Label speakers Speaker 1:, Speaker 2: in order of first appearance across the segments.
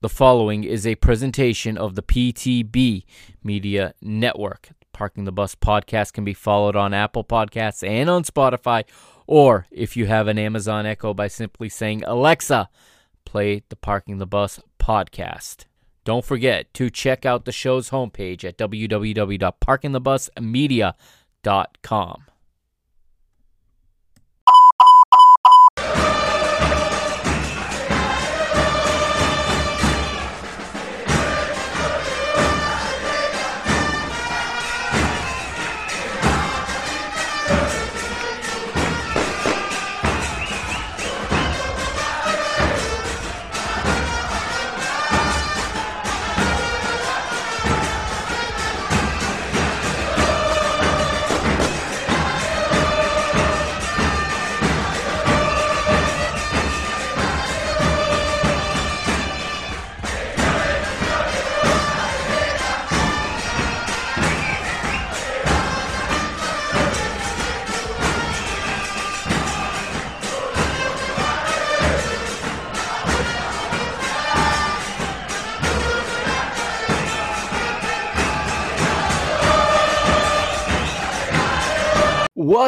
Speaker 1: The following is a presentation of the PTB Media Network. Parking the Bus podcast can be followed on Apple Podcasts and on Spotify, or if you have an Amazon Echo, by simply saying, Alexa, play the Parking the Bus podcast. Don't forget to check out the show's homepage at www.parkingthebusmedia.com.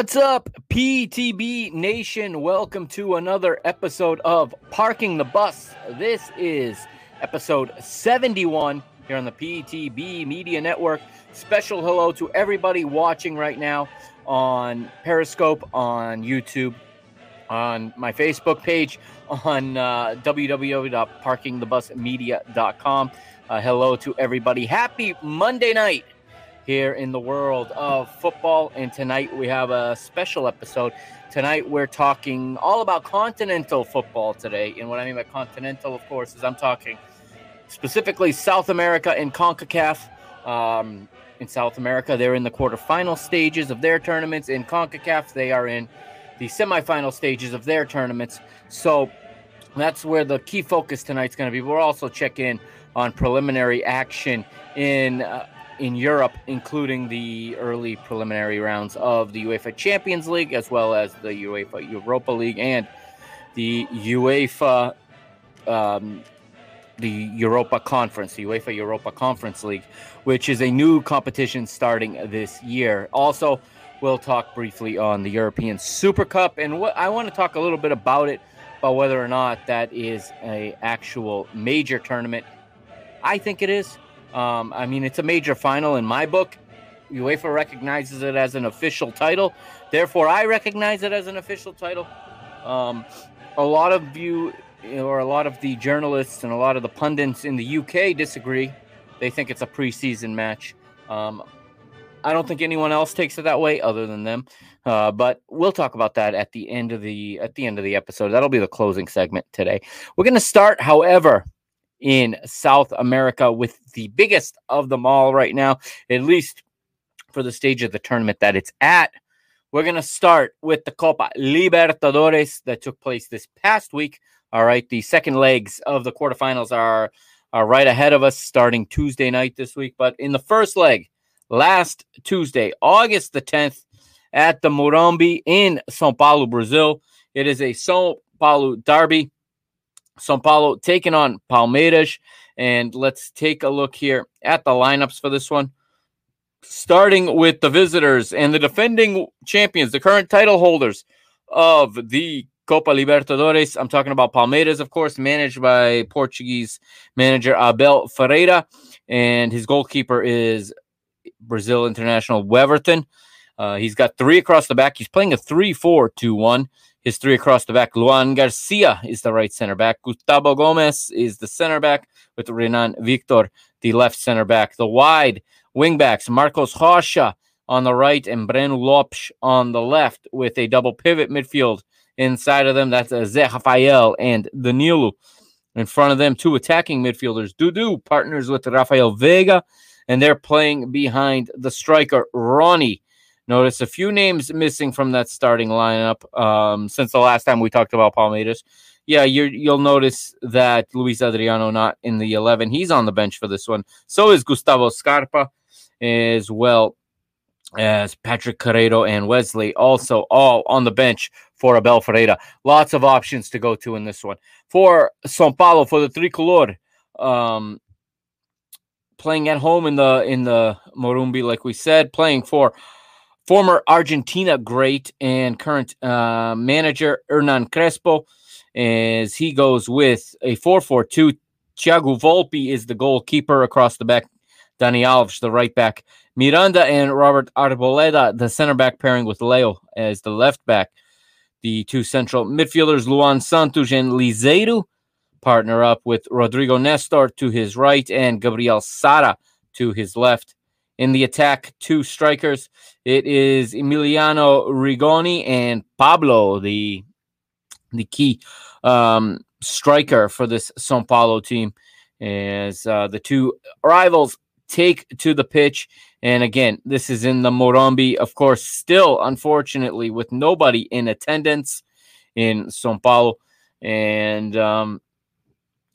Speaker 1: What's up, PTB Nation? Welcome to another episode of Parking the Bus. This is episode 71 here on the PTB Media Network. Special hello to everybody watching right now on Periscope, on YouTube, on my Facebook page, on uh, www.parkingthebusmedia.com. Uh, hello to everybody. Happy Monday night here in the world of football. And tonight we have a special episode. Tonight we're talking all about continental football today. And what I mean by continental, of course, is I'm talking specifically South America and CONCACAF. Um, in South America, they're in the quarterfinal stages of their tournaments. In CONCACAF, they are in the semifinal stages of their tournaments. So that's where the key focus tonight's going to be. We'll also check in on preliminary action in uh, in Europe, including the early preliminary rounds of the UEFA Champions League, as well as the UEFA Europa League and the UEFA, um, the Europa Conference, the UEFA Europa Conference League, which is a new competition starting this year. Also, we'll talk briefly on the European Super Cup, and what I want to talk a little bit about it, about whether or not that is a actual major tournament. I think it is. Um, I mean, it's a major final in my book. UEFA recognizes it as an official title. Therefore, I recognize it as an official title. Um, a lot of you, or a lot of the journalists and a lot of the pundits in the UK disagree. They think it's a preseason match. Um, I don't think anyone else takes it that way other than them. Uh, but we'll talk about that at the end of the at the end of the episode. That'll be the closing segment today. We're going to start, however, in South America with the biggest of them all right now, at least for the stage of the tournament that it's at. We're going to start with the Copa Libertadores that took place this past week. All right, the second legs of the quarterfinals are are right ahead of us starting Tuesday night this week, but in the first leg last Tuesday, August the 10th at the Morumbi in São Paulo, Brazil, it is a São Paulo derby. Sao Paulo taking on Palmeiras. And let's take a look here at the lineups for this one. Starting with the visitors and the defending champions, the current title holders of the Copa Libertadores. I'm talking about Palmeiras, of course, managed by Portuguese manager Abel Ferreira. And his goalkeeper is Brazil international Weverton. Uh, he's got three across the back. He's playing a 3 4 2 1. His three across the back. Luan Garcia is the right center back. Gustavo Gomez is the center back with Renan Victor, the left center back. The wide wing backs, Marcos Rocha on the right and Breno Lopes on the left with a double pivot midfield inside of them. That's uh, Zé Rafael and Danilo. In front of them, two attacking midfielders. Dudu partners with Raphael Veiga, and they're playing behind the striker Rony. Notice a few names missing from that starting lineup um, since the last time we talked about Palmeiras. Yeah, you will notice that Luis Adriano not in the 11. He's on the bench for this one. So is Gustavo Scarpa as well as Patrick Carreiro and Wesley also all on the bench for Abel Ferreira. Lots of options to go to in this one. For São Paulo, for the tricolor, um, playing at home in the in the Morumbi, like we said, playing for former Argentina great and current uh, manager Hernan Crespo, as he goes with a 4-4-2. Tiago Volpi is the goalkeeper across the back. Dani Alves, the right back. Miranda and Robert Arboleda, the center back pairing with Leo as the left back. The two central midfielders, Luan Santos and Liziero, partner up with Rodrigo Nestor to his right and Gabriel Sara to his left. In the attack, two strikers. It is Emiliano Rigoni and Pablo, the the key um, striker for this Sao Paulo team. As uh, the two rivals take to the pitch. And again, this is in the Morumbi, of course, still unfortunately with nobody in attendance in Sao Paulo. And um,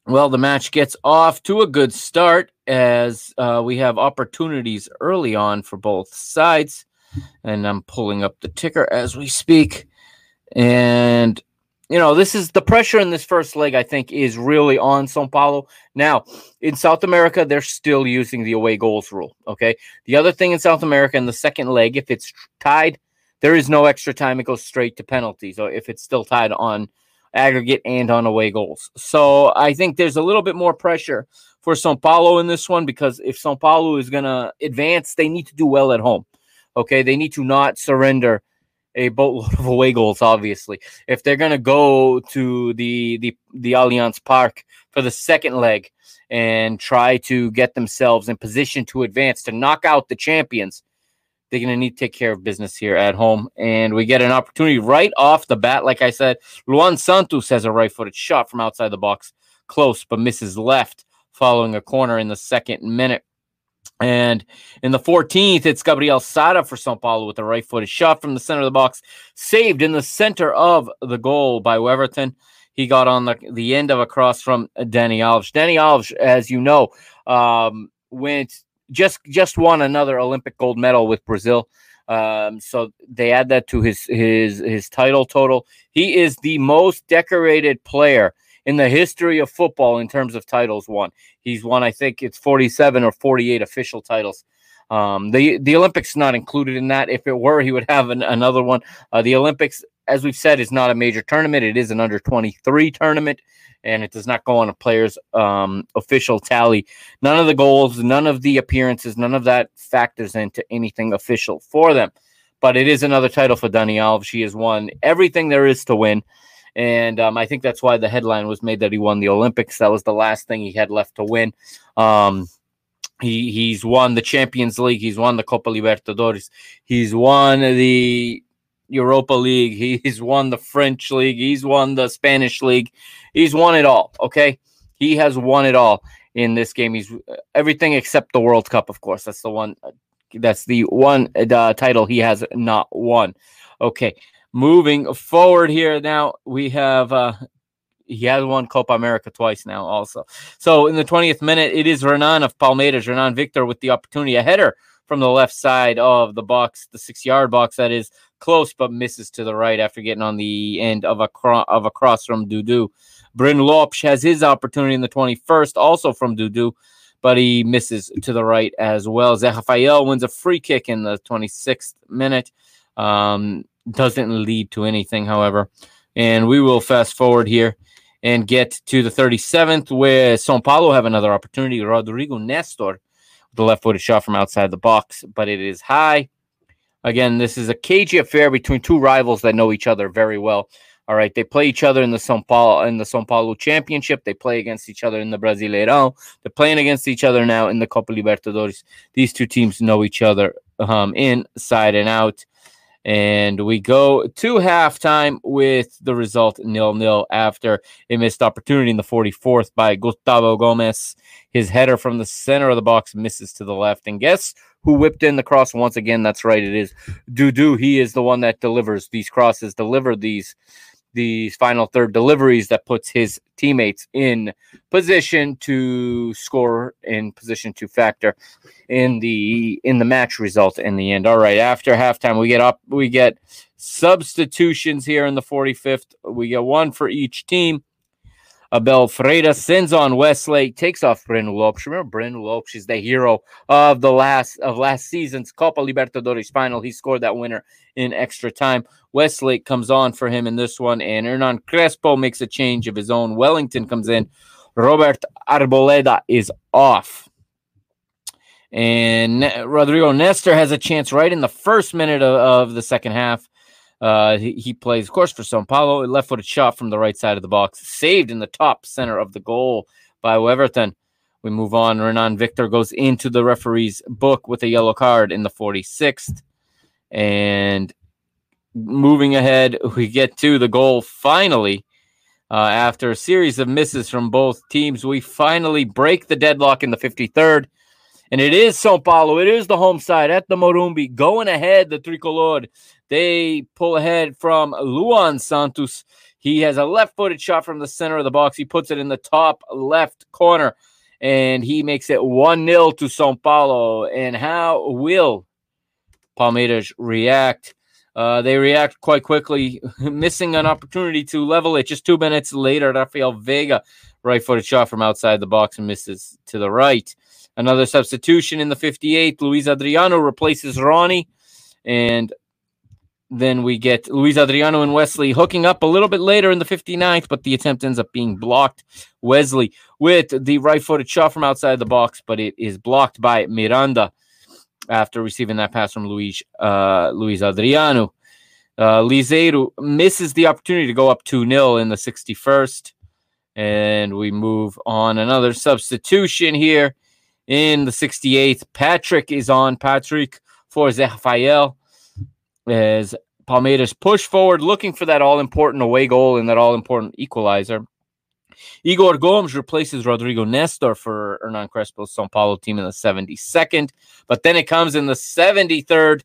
Speaker 1: well, the match gets off to a good start as uh, we have opportunities early on for both sides. And I'm pulling up the ticker as we speak. And, you know, this is the pressure in this first leg, I think, is really on Sao Paulo. Now, in South America, they're still using the away goals rule. Okay. The other thing in South America in the second leg, if it's tied, there is no extra time. It goes straight to penalties. Or if it's still tied on aggregate and on away goals. So I think there's a little bit more pressure for Sao Paulo in this one because if Sao Paulo is going to advance, they need to do well at home. Okay, they need to not surrender a boatload of away goals. Obviously, if they're going to go to the the the Allianz Park for the second leg and try to get themselves in position to advance to knock out the champions, they're going to need to take care of business here at home. And we get an opportunity right off the bat. Like I said, Luan Santos has a right footed shot from outside the box, close, but misses left following a corner in the second minute. And in the 14th, it's Gabriel Sara for Sao Paulo with a right footed shot from the center of the box, saved in the center of the goal by Weverton. He got on the, the end of a cross from Dani Alves. Dani Alves, as you know, um, went just just won another Olympic gold medal with Brazil. Um, so they add that to his his his title total. He is the most decorated player in the history of football in terms of titles won. He's won, I think it's 47 or 48 official titles. Um, the the Olympics not included in that. If it were, he would have an, another one. Uh, the Olympics, as we've said, is not a major tournament. It is an under 23 tournament and it does not go on a player's um, official tally. None of the goals, none of the appearances, none of that factors into anything official for them. But it is another title for Dani Alves. She has won everything there is to win. And um, I think that's why the headline was made that he won the Olympics. That was the last thing he had left to win. Um, he he's won the Champions League. He's won the Copa Libertadores. He's won the Europa League. He's won the French League. He's won the Spanish League. He's won it all. Okay. He has won it all in this game. He's everything except the World Cup, of course. That's the one. That's the one uh, title he has not won. Okay. Moving forward here now, we have uh, he has won Copa America twice now, also. So in the 20th minute, it is Renan of Palmeiras, Renan Victor with the opportunity, a header from the left side of the box, the six yard box, that is close, but misses to the right after getting on the end of a, cro- of a cross from Dudu. Breno Lopes has his opportunity in the 21st, also from Dudu, but he misses to the right as well. Zé Rafael wins a free kick in the 26th minute. Um, doesn't lead to anything, however. And we will fast forward here and get to the 37th, where Sao Paulo have another opportunity. Rodrigo Nestor, the left footed shot from outside the box, but it is high. Again, this is a cagey affair between two rivals that know each other very well. All right, they play each other in the São Paulo in the São Paulo Championship. They play against each other in the Brasileirão. They're playing against each other now in the Copa Libertadores. These two teams know each other um, inside and out. And we go to halftime with the result nil nil after a missed opportunity in the 44th by Gustavo Gomez. His header from the center of the box misses to the left. And guess who whipped in the cross once again? That's right. It is Dudu. He is the one that delivers these crosses, deliver these these final third deliveries that puts his teammates in position to score in position to factor in the in the match result in the end. All right, after halftime we get up we get substitutions here in the 45th. We get one for each team. Uh, Abel Ferreira sends on Westlake, takes off Breno Lopes. Remember, Breno Lopes is the hero of the last of last season's Copa Libertadores final. He scored that winner in extra time. Westlake comes on for him in this one, and Hernan Crespo makes a change of his own. Wellington comes in. Robert Arboleda is off. And Rodrigo Nestor has a chance right in the first minute of, of the second half. Uh, he, he, plays, of course, for Sao Paulo. A left footed shot from the right side of the box, saved in the top center of the goal by Weverton. We move on. Renan Victor goes into the referee's book with a yellow card in the 46th. And moving ahead, we get to the goal finally. Uh, after a series of misses from both teams, we finally break the deadlock in the 53rd. And it is Sao Paulo. It is the home side at the Morumbi going ahead, the tricolor. They pull ahead from Luan Santos. He has a left footed shot from the center of the box. He puts it in the top left corner and he makes it 1 0 to Sao Paulo. And how will Palmeiras react? Uh, they react quite quickly, missing an opportunity to level it. Just two minutes later, Raphael Veiga, right footed shot from outside the box and misses to the right. Another substitution in the 58th. Luis Adriano replaces Rony. And then we get Luis Adriano and Wesley hooking up a little bit later in the 59th, but the attempt ends up being blocked. Wesley with the right footed shot from outside the box, but it is blocked by Miranda after receiving that pass from Luis, uh, Luis Adriano. Uh, Liziero misses the opportunity to go up 2 0 in the 61st. And we move on. Another substitution here in the 68th. Patrick is on. Patrick for Zefael as Palmeiras push forward, looking for that all important away goal and that all important equalizer. Igor Gomes replaces Rodrigo Nestor for Hernan Crespo's Sao Paulo team in the 72nd. But then it comes in the 73rd.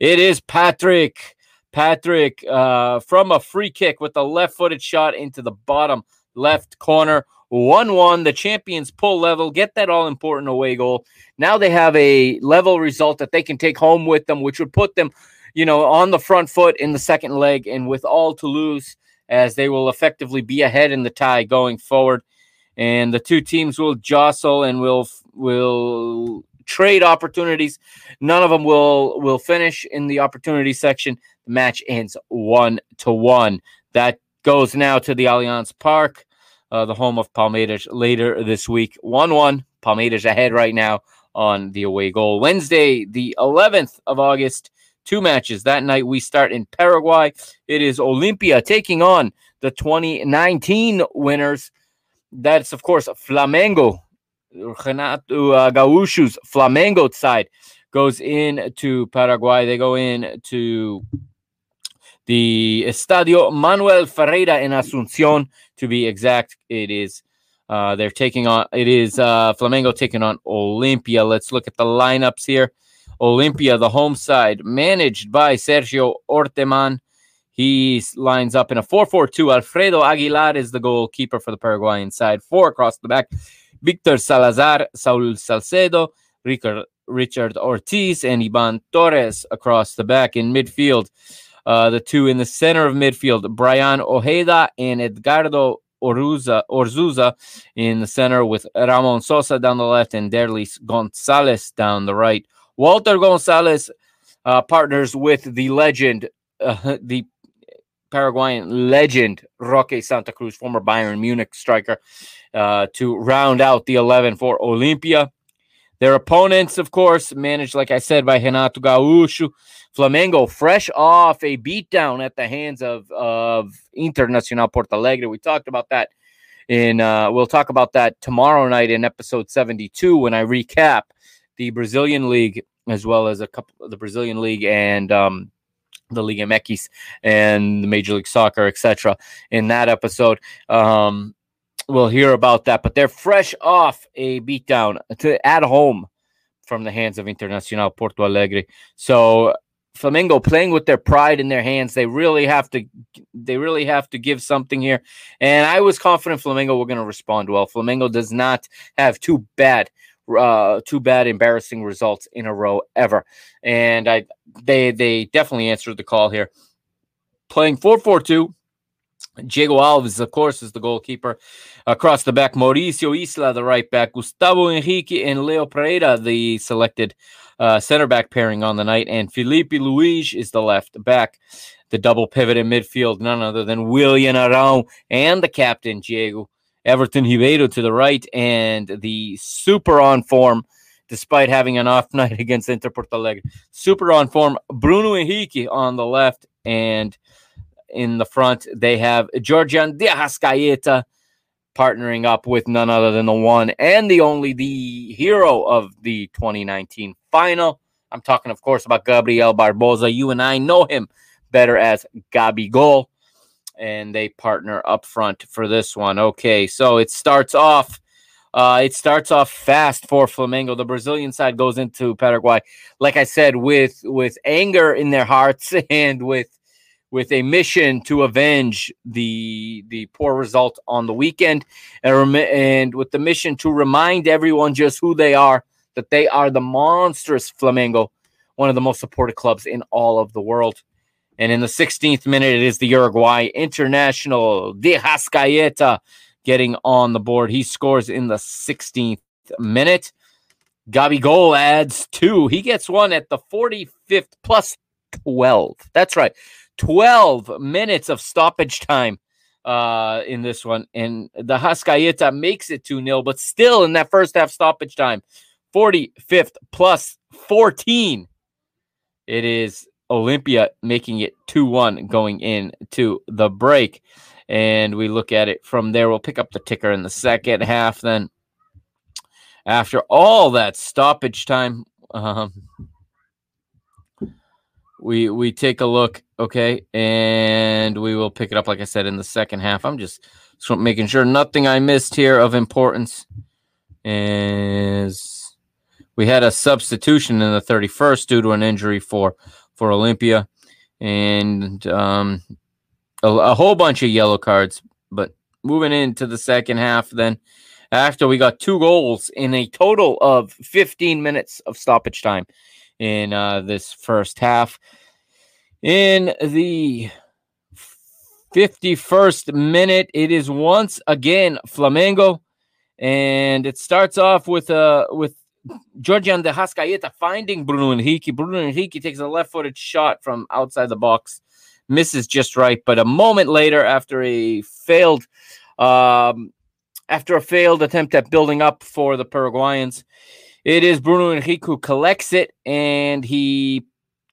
Speaker 1: It is Patrick. Patrick uh, from a free kick with a left footed shot into the bottom left corner. 1 1. The champions pull level, get that all important away goal. Now they have a level result that they can take home with them, which would put them you know, on the front foot in the second leg and with all to lose, as they will effectively be ahead in the tie going forward. And the two teams will jostle and will will trade opportunities. None of them will will finish in the opportunity section. The match ends one to one. That goes now to the Allianz Parque, uh, the home of Palmeiras later this week. One one. Palmeiras ahead right now on the away goal. Wednesday, the 11th of August, two matches. That night we start in Paraguay. It is Olimpia taking on the 2019 winners. That's, of course, Flamengo. Renato uh, Gaúcho's Flamengo side goes in to Paraguay. They go in to the Estadio Manuel Ferreira in Asunción, to be exact. It is. Uh, they're taking on. It is uh, Flamengo taking on Olimpia. Let's look at the lineups here. Olimpia, the home side, managed by Sergio Orteman. He lines up in a 4 4 2. Alfredo Aguilar is the goalkeeper for the Paraguayan side. Four across the back. Victor Salazar, Saul Salcedo, Richard, Richard Ortiz, and Ivan Torres across the back in midfield. Uh, the two in the center of midfield, Brian Ojeda and Edgardo Oruza, Orzuza in the center with Ramon Sosa down the left and Derlis Gonzalez down the right. Walter Gonzalez uh, partners with the legend, uh, the Paraguayan legend Roque Santa Cruz, former Bayern Munich striker, uh, to round out the 11 for Olimpia. Their opponents, of course, managed, like I said, by Renato Gaúcho. Flamengo, fresh off a beatdown at the hands of, of Internacional Porto Alegre. We talked about that in, uh, we'll talk about that tomorrow night in episode 72 when I recap the Brazilian league as well as a couple the Brazilian league and um, the Liga MX and the Major League Soccer, etc. In that episode, um, we'll hear about that. But they're fresh off a beatdown to at home from the hands of Internacional Porto Alegre. So Flamengo playing with their pride in their hands. They really have to they really have to give something here. And I was confident Flamengo were going to respond well. Flamengo does not have too bad uh, two bad, embarrassing results in a row ever. And I they they definitely answered the call here. Playing 4 4 2 Diego Alves, of course, is the goalkeeper. Across the back, Mauricio Isla, the right back. Gustavo Henrique and Leo Pereira, the selected uh, center back pairing on the night. And Filipe Luiz is the left back. The double pivot in midfield, none other than Willian Arão and the captain, Diego Everton Ribeiro to the right. And the super on form, despite having an off night against Inter Porto Alegre. Super on form, Bruno Henrique on the left. And in the front, they have Giorgian de Arrascaeta partnering up with none other than the one and the only, the hero of the 2019 final. I'm talking, of course, about Gabriel Barbosa. You and I know him better as Gabigol, and they partner up front for this one. Okay, so it starts off. Uh, it starts off fast for Flamengo. The Brazilian side goes into Paraguay, like I said, with with anger in their hearts and with with a mission to avenge the the poor result on the weekend, and, and with the mission to remind everyone just who they are, that they are the monstrous Flamengo, one of the most supported clubs in all of the world. And in the 16th minute, it is the Uruguay international De Arrascaeta getting on the board. He scores in the 16th minute. Gabigol adds two. He gets one at the 45th plus 12. That's right. 12 minutes of stoppage time uh, in this one. And the Arrascaeta makes it 2 0, but still in that first half stoppage time, 45th plus 14. It is Olimpia making it 2 1 going into the break. And we look at it from there. We'll pick up the ticker in the second half. Then, after all that stoppage time, um, we we take a look, okay, and we will pick it up, like I said, in the second half. I'm just, just making sure nothing I missed here of importance is we had a substitution in the 31st due to an injury for for Olimpia, and um, a, a whole bunch of yellow cards. But moving into the second half, then after we got two goals in a total of 15 minutes of stoppage time in uh, this first half. In the 51st minute, it is once again Flamengo, and it starts off with uh with Giorgian de Arrascaeta finding Bruno Henrique. Bruno Henrique takes a left-footed shot from outside the box, misses just right, but a moment later, after a failed um, after a failed attempt at building up for the Paraguayans, it is Bruno Henrique who collects it and he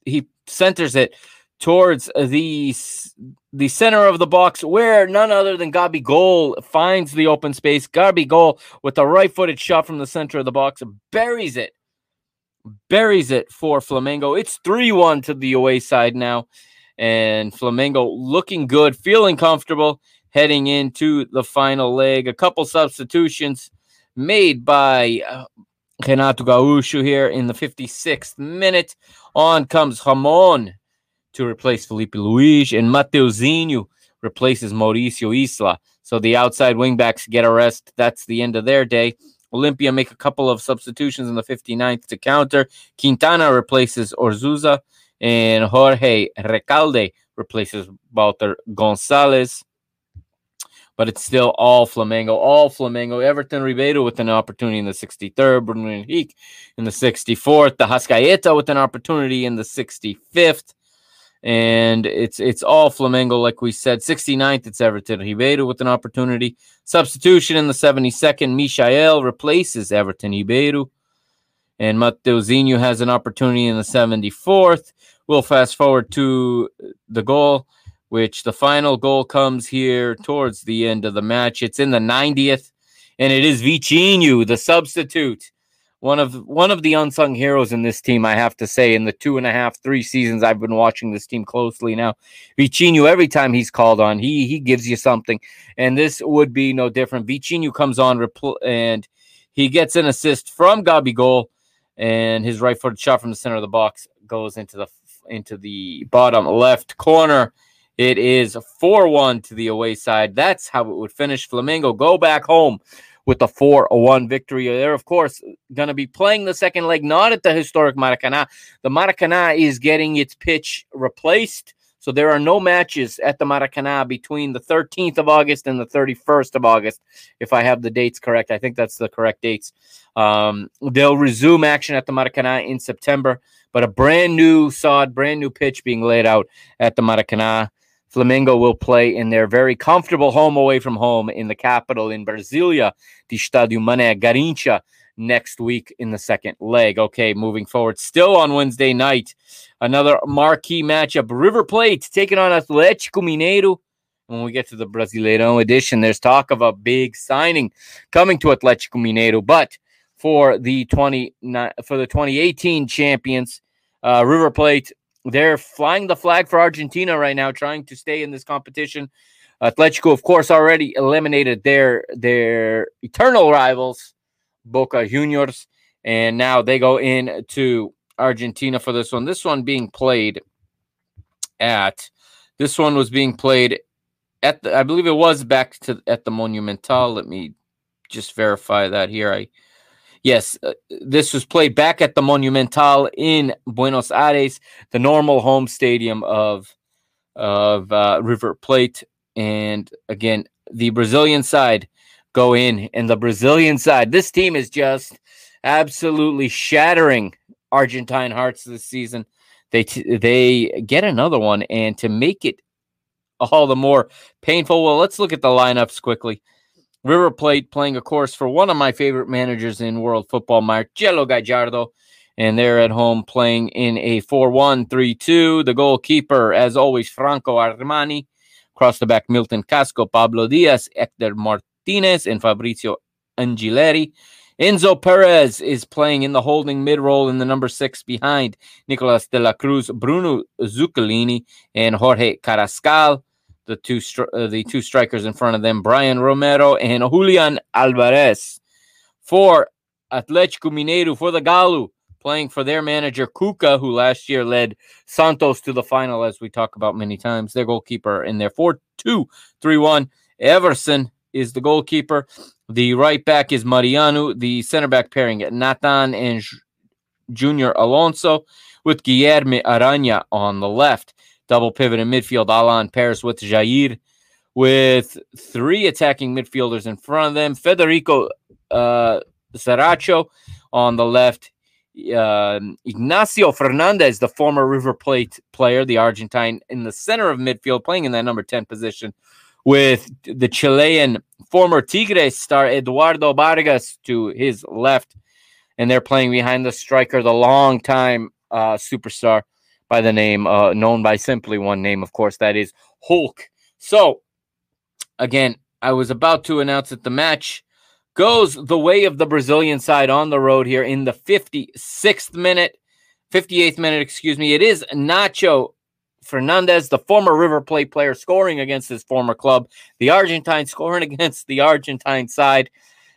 Speaker 1: he centers it towards the the center of the box where none other than Gabigol finds the open space. Gabigol with a right-footed shot from the center of the box buries it. Buries it for Flamengo. It's 3-1 to the away side now. And Flamengo looking good, feeling comfortable heading into the final leg. A couple substitutions made by uh, Renato Gaúcho here in the 56th minute. On comes Ramon to replace Filipe Luiz, and Matheuzinho replaces Mauricio Isla. So the outside wingbacks get a rest. That's the end of their day. Olimpia make a couple of substitutions in the 59th to counter. Quintana replaces Orzuza, and Jorge Recalde replaces Walter Gonzalez but it's still all Flamengo, all Flamengo. Everton Ribeiro with an opportunity in the 63rd, Bruno Henrique in the 64th, the Arrascaeta with an opportunity in the 65th. And it's it's all Flamengo, like we said. 69th, it's Everton Ribeiro with an opportunity. Substitution in the 72nd, Michael replaces Everton Ribeiro. And Matheuzinho has an opportunity in the 74th. We'll fast forward to the goal which the final goal comes here towards the end of the match. It's in the 90th, and it is Vitinho, the substitute. One of one of the unsung heroes in this team, I have to say, in the two and a half, three seasons I've been watching this team closely now. Vitinho, every time he's called on, he he gives you something. And this would be no different. Vitinho comes on repl- and he gets an assist from Gabigol, and his right footed shot from the center of the box goes into the into the bottom left corner it is 4 1 to the away side. That's how it would finish. Flamengo go back home with a 4 1 victory. They're, of course, going to be playing the second leg, not at the historic Maracana. The Maracana is getting its pitch replaced. So there are no matches at the Maracanã between the 13th of August and the 31st of August, if I have the dates correct. I think that's the correct dates. Um, they'll resume action at the Maracanã in September, but a brand new sod, brand new pitch being laid out at the Maracanã. Flamengo will play in their very comfortable home away from home in the capital in Brasilia, the Stadio Mané Garrincha next week in the second leg. Okay, moving forward, still on Wednesday night, another marquee matchup: River Plate taking on Atlético Mineiro. When we get to the Brasileirão edition, there's talk of a big signing coming to Atlético Mineiro, but for the 20 for the 2018 champions, uh, River Plate, they're flying the flag for Argentina right now, trying to stay in this competition. Atletico, of course, already eliminated their their eternal rivals Boca Juniors, and now they go in to Argentina for this one. This one being played at this one was being played at the I believe it was back to at the Monumental. Let me just verify that here. I yes, uh, this was played back at the Monumental in Buenos Aires, the normal home stadium of of uh, River Plate, and again the Brazilian side go in. And the Brazilian side, this team is just absolutely shattering Argentine hearts this season. They t- they get another one, and to make it all the more painful, well, let's look at the lineups quickly. River Plate playing, of course, for one of my favorite managers in world football, Marcelo Gallardo. And they're at home playing in a 4 1 3 2. The goalkeeper, as always, Franco Armani. Across the back, Milton Casco, Pablo Diaz, Hector Martinez and Fabrizio Angileri. Enzo Perez is playing in the holding mid role in the number six behind Nicolas de la Cruz, Bruno Zuculini, and Jorge Carrascal. The two stri- uh, the two strikers in front of them, Brian Romero and Julian Alvarez. For Atletico Mineiro, for the Galo, playing for their manager Cuca, who last year led Santos to the final, as we talk about many times. Their goalkeeper in their 4 2 3 1. Everson is the goalkeeper. The right back is Mariano. The center back pairing Nathan and Junior Alonso with Guilherme Arana on the left. Double pivot in midfield, Alan Paris with Jair, with three attacking midfielders in front of them. Federico uh, Zaracho on the left. Uh, Ignacio Fernandez, the former River Plate player, the Argentine, in the center of midfield, playing in that number 10 position with the Chilean former Tigres star Eduardo Vargas to his left. And they're playing behind the striker, the long-time uh, superstar by the name, uh, known by simply one name, of course, that is Hulk. So, again, I was about to announce that the match goes the way of the Brazilian side on the road here in the 56th minute, 58th minute, excuse me. It is Nacho Fernandez, the former River Plate player, scoring against his former club. The Argentine scoring against the Argentine side.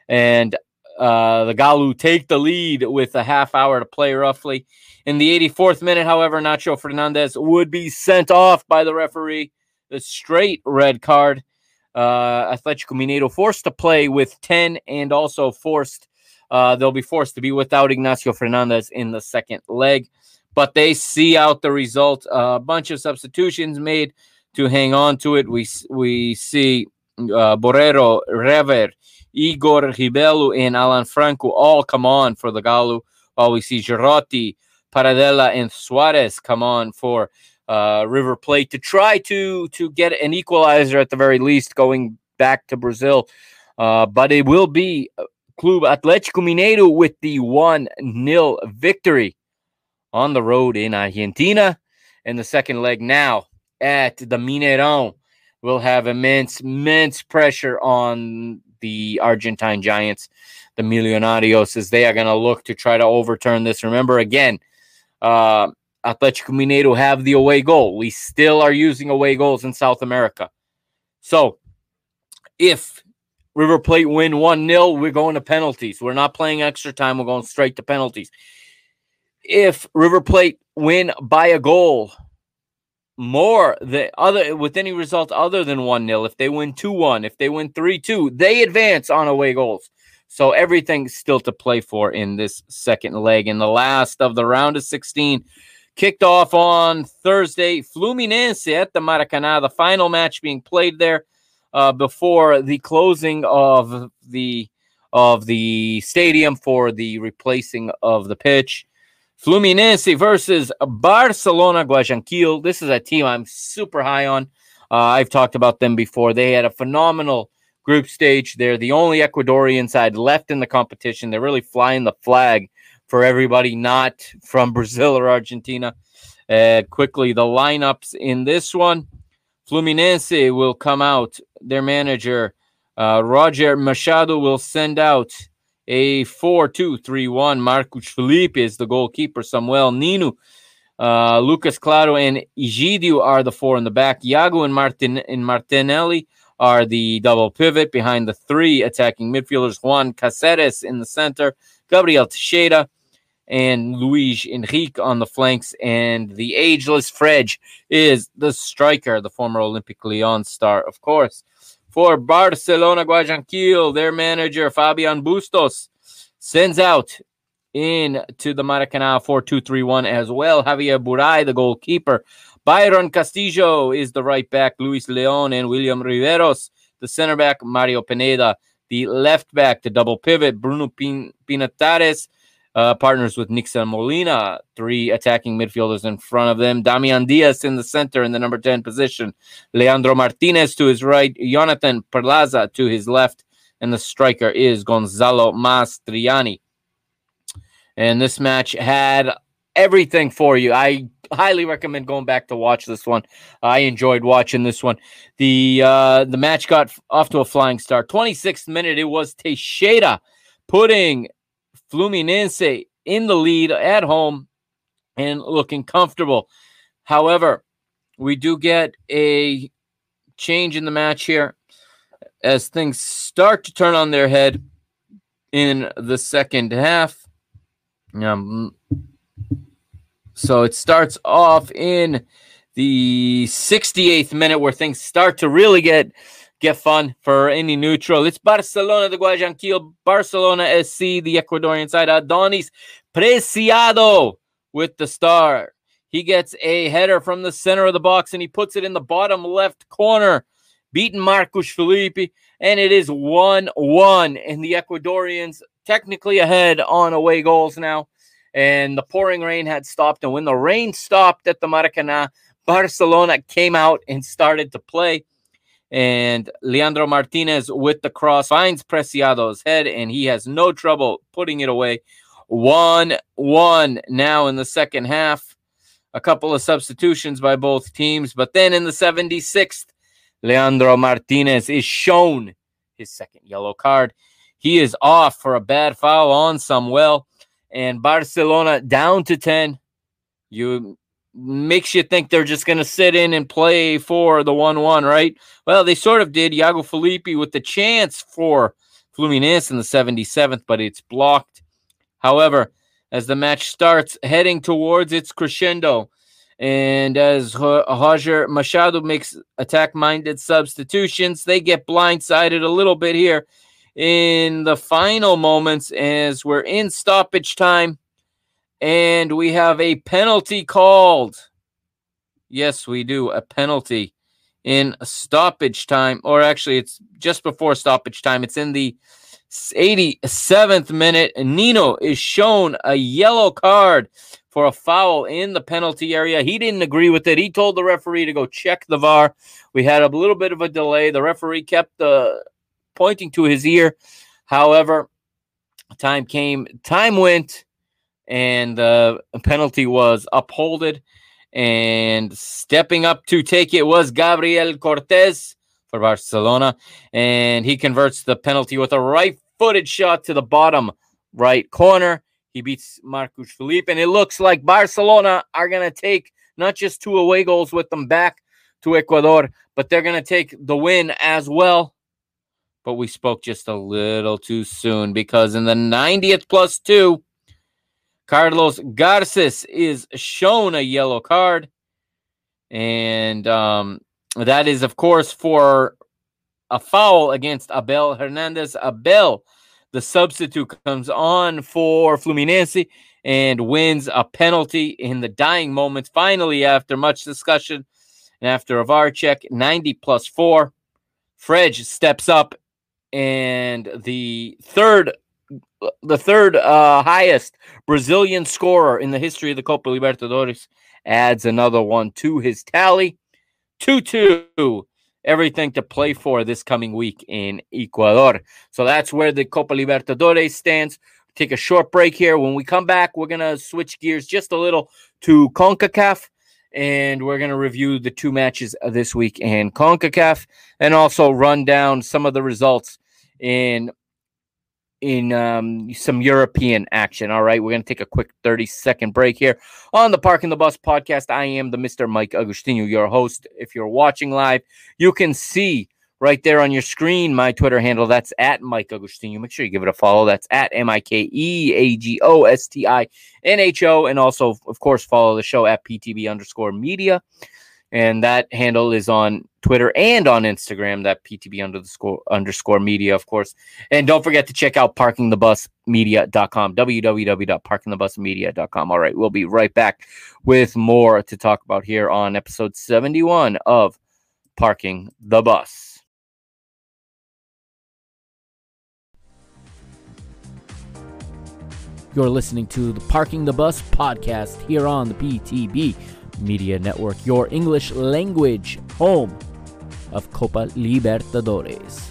Speaker 1: And uh, the Galo take the lead with a half hour to play roughly. In the 84th minute, however, Nacho Fernandez would be sent off by the referee. The straight red card. Uh, Atletico Mineiro forced to play with 10 and also forced, uh, they'll be forced to be without Ignacio Fernandez in the second leg but they see out the result. A bunch of substitutions made to hang on to it. We we see uh, Borrero, Rever, Igor Rabello, and Alan Franco all come on for the Galo, while we see Girotti, Paradela, and Suarez come on for uh, River Plate to try to to get an equalizer at the very least, going back to Brazil. Uh, but it will be uh, Club Atlético Mineiro with the 1 0 victory on the road in Argentina. And the second leg now at the Mineirão will have immense, immense pressure on the Argentine Giants, the Millonarios, as they are going to look to try to overturn this. Remember, again, uh, Atletico Mineiro have the away goal. We still are using away goals in South America. So if River Plate win 1 0, we're going to penalties. We're not playing extra time. We're going straight to penalties if River Plate win by a goal more the other with any result other than 1-0 if they win 2-1 if they win 3-2 they advance on away goals so everything's still to play for in this second leg in the last of the round of 16 kicked off on Thursday. Fluminense at the Maracanã, the final match being played there uh, before the closing of the of the stadium for the replacing of the pitch. Fluminense versus Barcelona Guayaquil. This is a team I'm super high on. Uh, I've talked about them before. They had a phenomenal group stage. They're the only Ecuadorian side left in the competition. They're really flying the flag for everybody not from Brazil or Argentina. Uh, quickly, the lineups in this one Fluminense will come out. Their manager, uh, Roger Machado, will send out a 4 2 3 1. Marcos Felipe is the goalkeeper. Samuel Nino, uh, Lucas Claro, and Egidio are the four in the back. Iago and, Martin, and Martinelli are the double pivot behind the three attacking midfielders. Juan Caceres in the center, Gabriel Teixeira, and Luis Enrique on the flanks. And the ageless Fred is the striker, the former Olympic Lyon star, of course. For Barcelona Guayaquil, their manager, Fabian Bustos, sends out in to the Maracanã 4 2 3 1 as well. Javier Burrai, the goalkeeper. Byron Castillo is the right back. Luis Leon and William Riveros, the center back. Mario Pineda, the left back. The double pivot. Bruno Pin- Pinatares uh, partners with Nixon Molina, three attacking midfielders in front of them. Damian Diaz in the center in the number 10 position. Leandro Martinez to his right. Jonathan Perlaza to his left. And the striker is Gonzalo Mastriani. And this match had everything for you. I highly recommend going back to watch this one. I enjoyed watching this one. The uh, the match got off to a flying start. 26th minute, it was Teixeira putting Fluminense in the lead at home and looking comfortable. However, we do get a change in the match here as things start to turn on their head in the second half. Um, so it starts off in the 68th minute where things start to really get get fun for any neutral. It's Barcelona de Guayaquil, Barcelona SC, the Ecuadorian side. Adonis Preciado with the star. He gets a header from the center of the box and he puts it in the bottom left corner, beating Marcos Felipe. And it is 1 1. And the Ecuadorians technically ahead on away goals now. And the pouring rain had stopped. And when the rain stopped at the Maracanã, Barcelona came out and started to play. And Leandro Martinez with the cross finds Preciado's head, and he has no trouble putting it away. 1 1 now in the second half. A couple of substitutions by both teams. But then in the 76th, Leandro Martinez is shown his second yellow card. He is off for a bad foul on Samuel. And Barcelona down to 10. You makes you think they're just going to sit in and play for the 1 1, right? Well, they sort of did. Iago Felipe with the chance for Fluminense in the 77th, but it's blocked. However, as the match starts heading towards its crescendo, and as Roger Machado makes attack minded substitutions, they get blindsided a little bit here in the final moments as we're in stoppage time and we have a penalty called. Yes, we do. A penalty in stoppage time, or actually, it's just before stoppage time. It's in the 87th minute. Nino is shown a yellow card for a foul in the penalty area. He didn't agree with it. He told the referee to go check the VAR. We had a little bit of a delay. The referee kept uh, pointing to his ear. However, time came, time went and the penalty was upholded. And stepping up to take it was Gabriel Cortez for Barcelona, and he converts the penalty with a right-footed shot to the bottom right corner. He beats Marcos Felipe, and it looks like Barcelona are going to take not just two away goals with them back to Ecuador, but they're going to take the win as well. But we spoke just a little too soon because in the 90th plus two, Carlos Garces is shown a yellow card. And um, that is, of course, for a foul against Abel Hernandez. Abel, the substitute comes on for Fluminense and wins a penalty in the dying moments. Finally, after much discussion and after a VAR check, 90 plus four, Fred steps up and the third the third uh, highest Brazilian scorer in the history of the Copa Libertadores adds another one to his tally. 2 2. Everything to play for this coming week in Ecuador. So that's where the Copa Libertadores stands. Take a short break here. When we come back, we're going to switch gears just a little to CONCACAF and we're going to review the two matches this week in CONCACAF and also run down some of the results in in um, some European action. All right, we're going to take a quick 30 second break here on the Parking the Bus podcast. I am the Mr. Mike Agostinho, your host. If you're watching live, you can see right there on your screen my Twitter handle. That's at Mike Agostinho. Make sure you give it a follow. That's at M I K E A G O S T I N H O. And also, of course, follow the show at PTB underscore media and that handle is on Twitter and on Instagram. That PTB underscore underscore media, of course. And don't forget to check out parkingthebusmedia.com, www.parkingthebusmedia.com. All right, we'll be right back with more to talk about here on episode 71 of Parking the Bus. You're listening to the Parking the Bus podcast here on the PTB Media Network, your English language home of Copa Libertadores.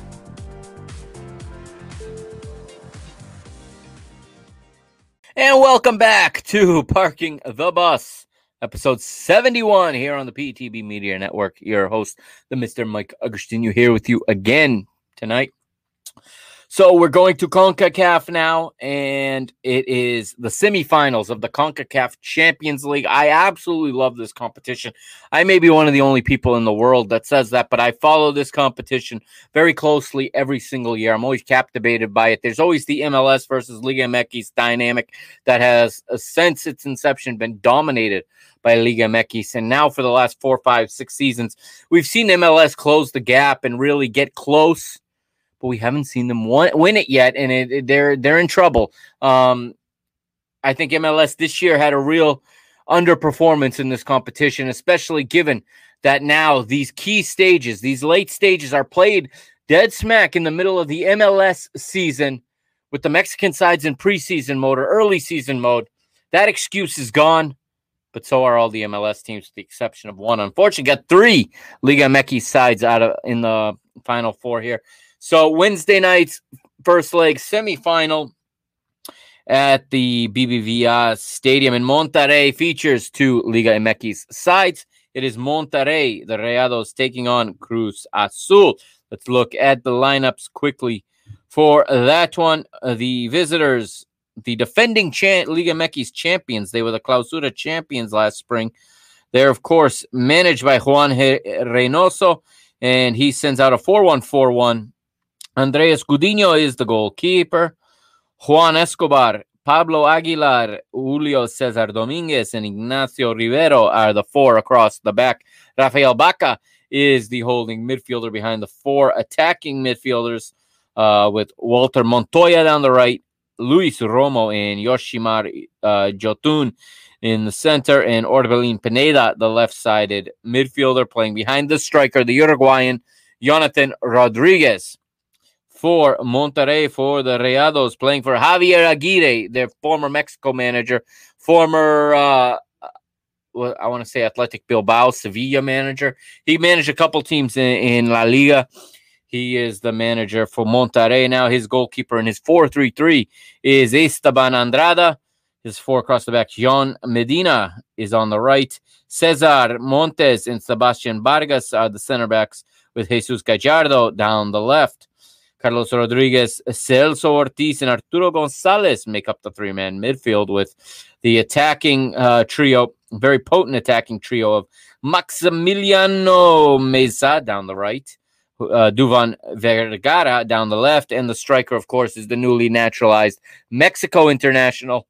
Speaker 1: And welcome back to Parking the Bus, episode 71 here on the PTB Media Network. Your host, the Mr. Mike Agostinho, here with you again tonight. So we're going to CONCACAF now, and it is the semifinals of the CONCACAF Champions League. I absolutely love this competition. I may be one of the only people in the world that says that, but I follow this competition very closely every single year. I'm always captivated by it. There's always the MLS versus Liga MX dynamic that has, uh, since its inception, been dominated by Liga MX. And now for the last four, five, six seasons, we've seen MLS close the gap and really get close but we haven't seen them win it yet, and it, it, they're they're in trouble. Um, I think MLS this year had a real underperformance in this competition, especially given that now these key stages, these late stages, are played dead smack in the middle of the MLS season with the Mexican sides in preseason mode or early season mode. That excuse is gone, but so are all the MLS teams, with the exception of one. Unfortunately, got three Liga MX sides out of in the final four here. So Wednesday night's first leg semifinal at the BBVA Stadium in Monterrey features two Liga MX sides. It is Monterrey, the Rayados, taking on Cruz Azul. Let's look at the lineups quickly for that one. The visitors, the defending cha- Liga MX champions, they were the Clausura champions last spring. They're, of course, managed by Juan Reynoso, and he sends out a 4 1 4 1 Andrés Gudiño is the goalkeeper. Juan Escobar, Pablo Aguilar, Julio Cesar Dominguez, and Ignacio Rivero are the four across the back. Rafael Baca is the holding midfielder behind the four attacking midfielders, uh, with Walter Montoya down the right, Luis Romo and Yoshimar uh, Yotún in the center, and Orbelin Pineda, the left sided midfielder, playing behind the striker, the Uruguayan Jonathan Rodriguez for Monterrey for the Rayados, playing for Javier Aguirre, their former Mexico manager, former uh, well, I want to say Athletic Bilbao, Sevilla manager. He managed a couple teams in, in La Liga. He is the manager for Monterrey now. His goalkeeper in his 4 3 3 is Esteban Andrada. His four across the back, John Medina is on the right. Cesar Montes and Sebastian Vargas are the center backs, with Jesus Gallardo down the left. Carlos Rodriguez, Celso Ortiz, and Arturo Gonzalez make up the three man midfield with the attacking uh, trio, very potent attacking trio of Maximiliano Meza down the right, uh, Duvan Vergara down the left, and the striker, of course, is the newly naturalized Mexico international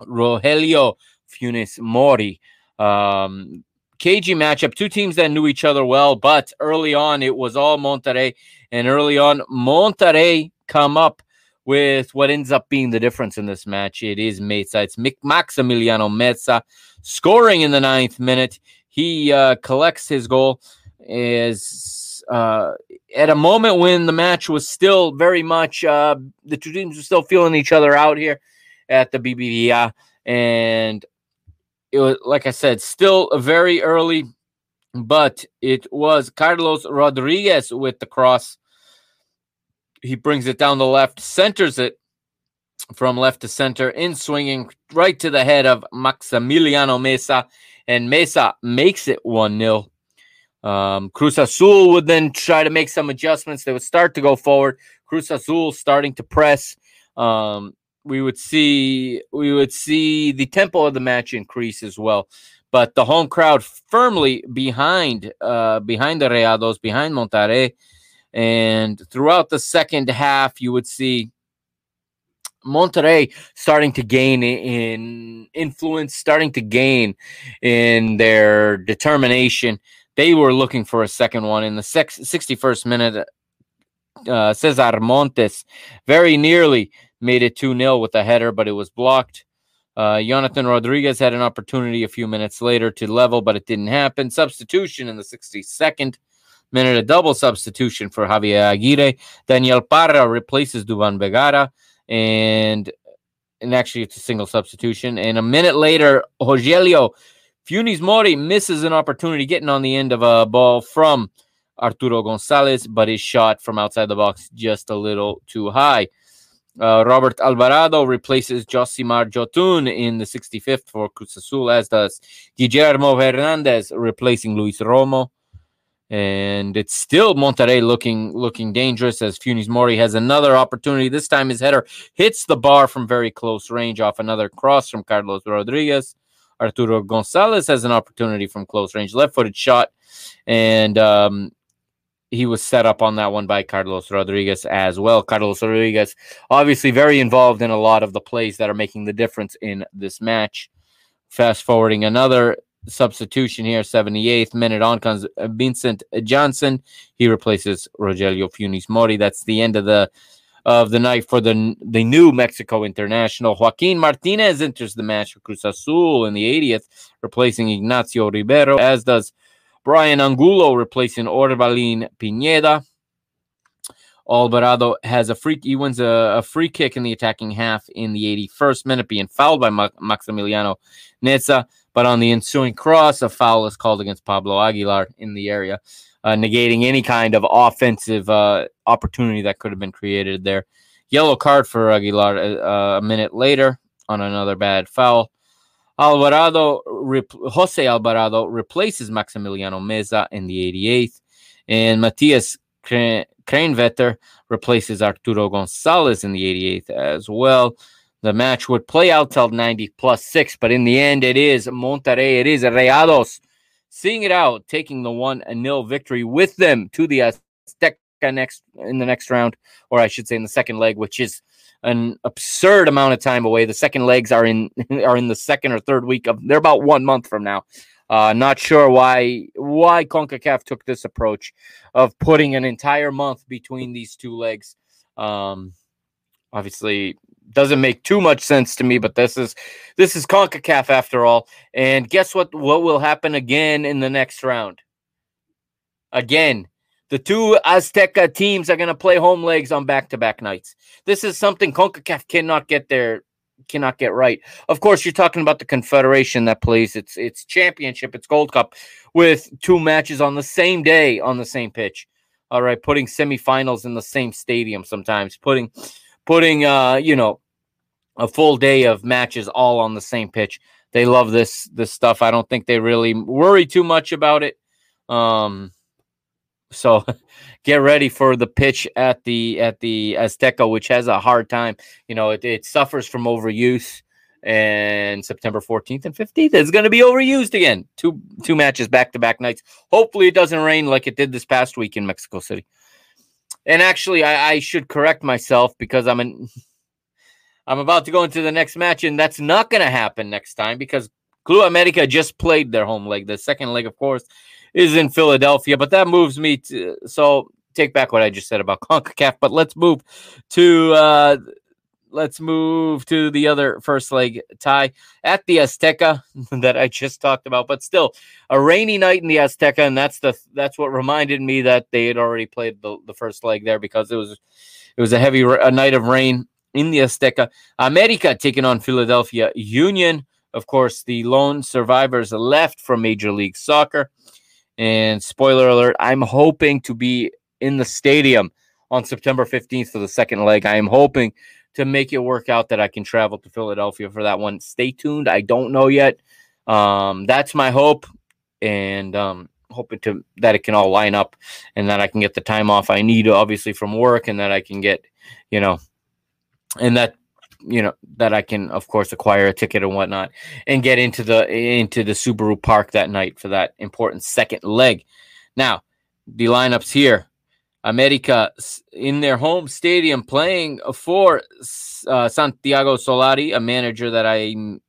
Speaker 1: Rogelio Funes Mori. Um, cagey matchup, two teams that knew each other well, but early on it was all Monterrey and early on, Monterrey come up with what ends up being the difference in this match. It is Meza. It's Maximiliano Meza scoring in the ninth minute. He uh, collects his goal is uh, at a moment when the match was still very much uh, the two teams were still feeling each other out here at the BBVA, and it was like I said, still very early, but it was Carlos Rodriguez with the cross. He brings it down the left, centers it from left to center, in swinging right to the head of Maximiliano Meza, and Meza makes it 1 0. Um, Cruz Azul would then try to make some adjustments. They would start to go forward. Cruz Azul starting to press. Um, we would see we would see the tempo of the match increase as well. But the home crowd firmly behind uh, behind the Rayados, behind Monterrey, and throughout the second half, you would see Monterrey starting to gain in influence, starting to gain in their determination. They were looking for a second one in the 61st minute. Uh, Cesar Montes very nearly made it 2 0 with a header, but it was blocked. Uh, Jonathan Rodriguez had an opportunity a few minutes later to level, but it didn't happen. Substitution in the 62nd minute, a double substitution for Javier Aguirre. Daniel Parra replaces Duvan Vergara and and actually it's a single substitution. And a minute later, Rogelio Funes Mori misses an opportunity getting on the end of a ball from Arturo Gonzalez, but his shot from outside the box just a little too high. Uh, Robert Alvarado replaces Yoshimar Yotún in the 65th for Cruz Azul, as does Guillermo Fernandez replacing Luis Romo and it's still Monterrey looking looking dangerous as Funes Mori has another opportunity. This time his header hits the bar from very close range off another cross from Carlos Rodriguez. Arturo Gonzalez has an opportunity from close range, left-footed shot, and um, he was set up on that one by Carlos Rodriguez as well. Carlos Rodriguez, obviously very involved in a lot of the plays that are making the difference in this match. Fast forwarding another substitution here, 78th minute on comes Vincent Janssen. He replaces Rogelio Funes Mori. That's the end of the of the night for the the new Mexico international. Joaquin Martinez enters the match for Cruz Azul in the 80th, replacing Ignacio Rivero, as does Brian Angulo replacing Orbelin Pineda. Alvarado has a free he wins a, a, free kick in the attacking half in the 81st minute, being fouled by Maximiliano Meza. But on the ensuing cross, a foul is called against Pablo Aguilar in the area, uh, negating any kind of offensive uh, opportunity that could have been created there. Yellow card for Aguilar uh, a minute later on another bad foul. Alvarado, rep- Jose Alvarado replaces Maximiliano Meza in the 88th, and Matias Kranevitter replaces Arturo Gonzalez in the 88th as well. The match would play out till 90 plus six, but in the end, it is Monterrey, it is Rayados seeing it out, taking the one nil victory with them to the Azteca next in the next round, or I should say in the second leg, which is an absurd amount of time away. The second legs are in are in the second or third week of they're about one month from now. Uh, not sure why why CONCACAF took this approach of putting an entire month between these two legs. Um, obviously, doesn't make too much sense to me, but this is this is CONCACAF after all. And guess what what will happen again in the next round? Again, the two Azteca teams are going to play home legs on back-to-back nights. This is something CONCACAF cannot get there cannot get right. Of course, you're talking about the confederation that plays its its championship, its Gold Cup with two matches on the same day on the same pitch. All right, putting semifinals in the same stadium sometimes, putting putting uh, you know, a full day of matches all on the same pitch. They love this this stuff. I don't think they really worry too much about it. Um, so get ready for the pitch at the at the Azteca, which has a hard time. You know, it, it suffers from overuse. And September 14th and 15th is going to be overused again. Two two matches back to back nights. Hopefully, it doesn't rain like it did this past week in Mexico City. And actually, I, I should correct myself because I'm an I'm about to go into the next match, and that's not going to happen next time because Club America just played their home leg. The second leg, of course, is in Philadelphia, but that moves me to so take back what I just said about CONCACAF, but let's move to uh, let's move to the other first leg tie at the Azteca that I just talked about. But still, a rainy night in the Azteca, and that's the that's what reminded me that they had already played the, the first leg there because it was it was a heavy a night of rain in the Azteca. America taking on Philadelphia Union. Of course, the lone survivors left from Major League Soccer. And spoiler alert, I'm hoping to be in the stadium on September 15th for the second leg. I am hoping to make it work out that I can travel to Philadelphia for that one. Stay tuned. I don't know yet. Um, that's my hope, and um, hoping to that it can all line up and that I can get the time off I need, obviously from work, and that I can get, you know, and that you know that I can of course acquire a ticket and whatnot and get into the into the Subaru Park that night for that important second leg. Now, the lineups here. America in their home stadium playing for uh, Santiago Solari, a manager that I'm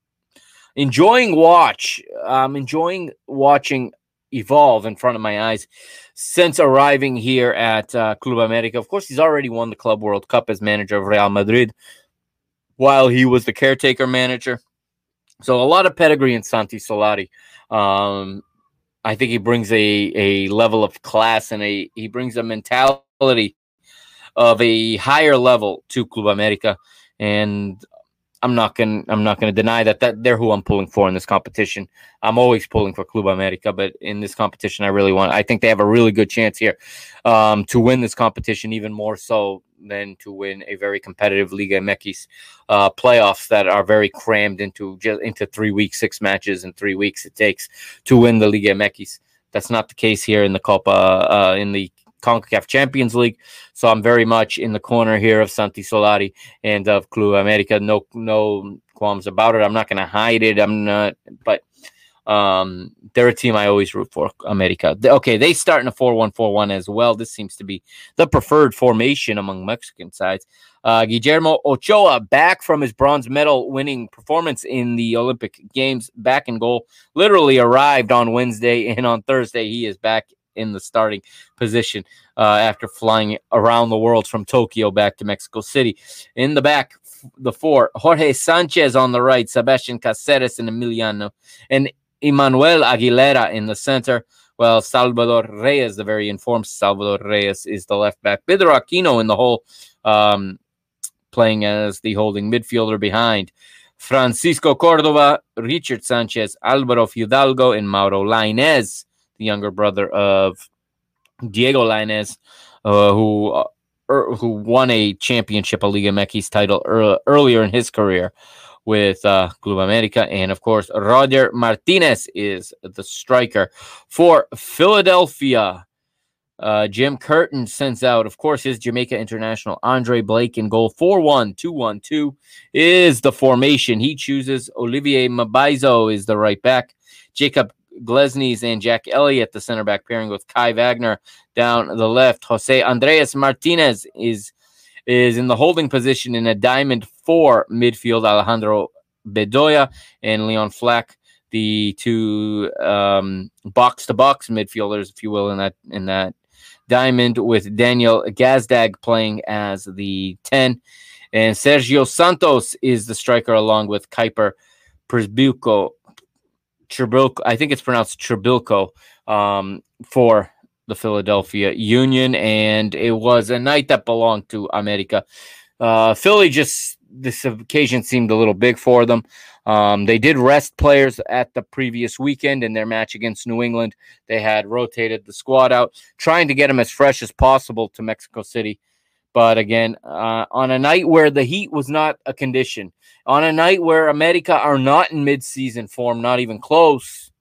Speaker 1: enjoying watch. I'm enjoying watching evolve in front of my eyes since arriving here at uh, Club America. Of course, he's already won the Club World Cup as manager of Real Madrid while he was the caretaker manager. So a lot of pedigree in Santi Solari. Um, I think he brings a a level of class and a he brings a mentality of a higher level to Club America, and I'm not gonna I'm not gonna deny that that they're who I'm pulling for in this competition. I'm always pulling for Club America, but in this competition, I really want. I think they have a really good chance here um, to win this competition, even more so than to win a very competitive Liga MX uh, playoffs that are very crammed into just into three weeks, six matches in three weeks it takes to win the Liga MX. That's not the case here in the Copa uh, in the CONCACAF Champions League. So I'm very much in the corner here of Santi Solari and of Club America. No, no qualms about it. I'm not going to hide it. I'm not, but um, they're a team I always root for, America. Okay, they start in a 4 1 4 1 as well. This seems to be the preferred formation among Mexican sides. Uh, Guillermo Ochoa back from his bronze medal winning performance in the Olympic Games, back in goal. Literally arrived on Wednesday, and on Thursday, he is back in the starting position uh, after flying around the world from Tokyo back to Mexico City. In the back, the four Jorge Sanchez on the right, Sebastian Caceres and Emiliano, and Emmanuel Aguilera in the center. Well, Salvador Reyes, the very informed Salvador Reyes, is the left back. Pedro Aquino in the hole, um, playing as the holding midfielder behind. Francisco Cordova, Richard Sanchez, Alvaro Fidalgo, and Mauro Lainez, the younger brother of Diego Lainez, uh, who uh, er, who won a championship, a Liga MX title er, earlier in his career with uh, Club America. And of course, Roger Martinez is the striker for Philadelphia. Uh, Jim Curtin sends out, of course, his Jamaica international Andre Blake in goal. 4 1 2 1 2 is the formation. He chooses Olivier Mbaizo is the right back. Jacob Glesnes and Jack Elliott, the center back pairing with Kai Wagner down the left. Jose Andres Martinez is is in the holding position in a diamond four midfield. Alejandro Bedoya and Leon Flach, the two box to box midfielders, if you will, in that in that diamond with Daniel Gazdag playing as the 10. And Sergio Santos is the striker along with Kacper Przybyłko. Tribilco, I think it's pronounced Tribilco um, for the Philadelphia Union, and it was a night that belonged to America. Uh, Philly just this occasion seemed a little big for them. Um, they did rest players at the previous weekend in their match against New England. They had rotated the squad out, trying to get them as fresh as possible to Mexico City. But again, uh, on a night where the heat was not a condition, on a night where America are not in midseason form, not even close,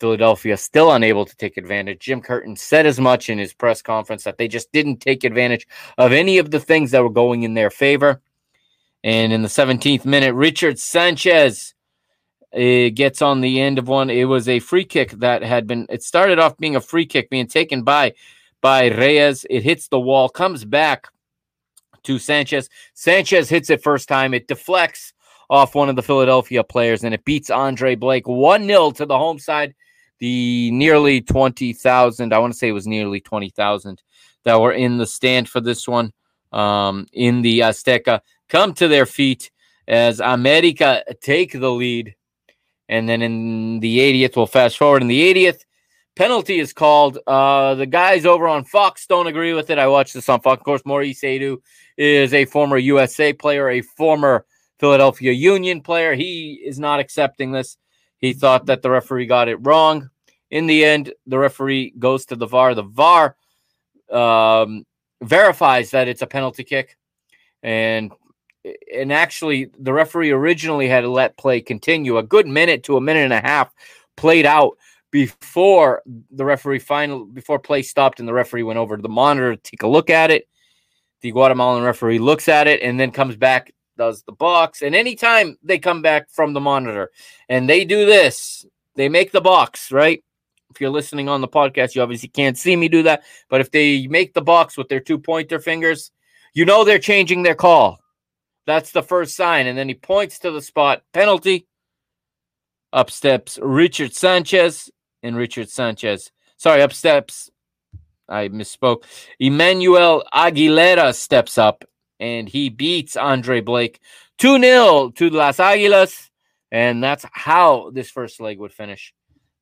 Speaker 1: Philadelphia still unable to take advantage. Jim Curtin said as much in his press conference that they just didn't take advantage of any of the things that were going in their favor. And in the 17th minute, Richard Sanchez uh, gets on the end of one. It was a free kick that had been, it started off being a free kick being taken by, by Reyes. It hits the wall, comes back to Sanchez. Sanchez hits it first time. It deflects off one of the Philadelphia players and it beats Andre Blake 1 0 to the home side the nearly 20,000, I want to say it was nearly 20,000 that were in the stand for this one um, in the Azteca come to their feet as America take the lead. And then in the 80th, we'll fast forward in the 80th, penalty is called. Uh, the guys over on Fox don't agree with it. I watched this on Fox. Of course, Maurice Edu is a former USA player, a former Philadelphia Union player. He is not accepting this. He thought that the referee got it wrong. In the end, the referee goes to the VAR. The VAR um, verifies that it's a penalty kick, and and actually, the referee originally had to let play continue a good minute to a minute and a half played out before the referee final before play stopped and the referee went over to the monitor to take a look at it. The Guatemalan referee looks at it and then comes back, does the box. And anytime they come back from the monitor and they do this, they make the box, right? If you're listening on the podcast, you obviously can't see me do that. But if they make the box with their two pointer fingers, you know they're changing their call. That's the first sign. And then he points to the spot penalty. Up steps Richard Sanchez. And Richard Sanchez, sorry, up steps. I misspoke. Emmanuel Aguilera steps up and he beats Andre Blake 2 0 to Las Aguilas. And that's how this first leg would finish.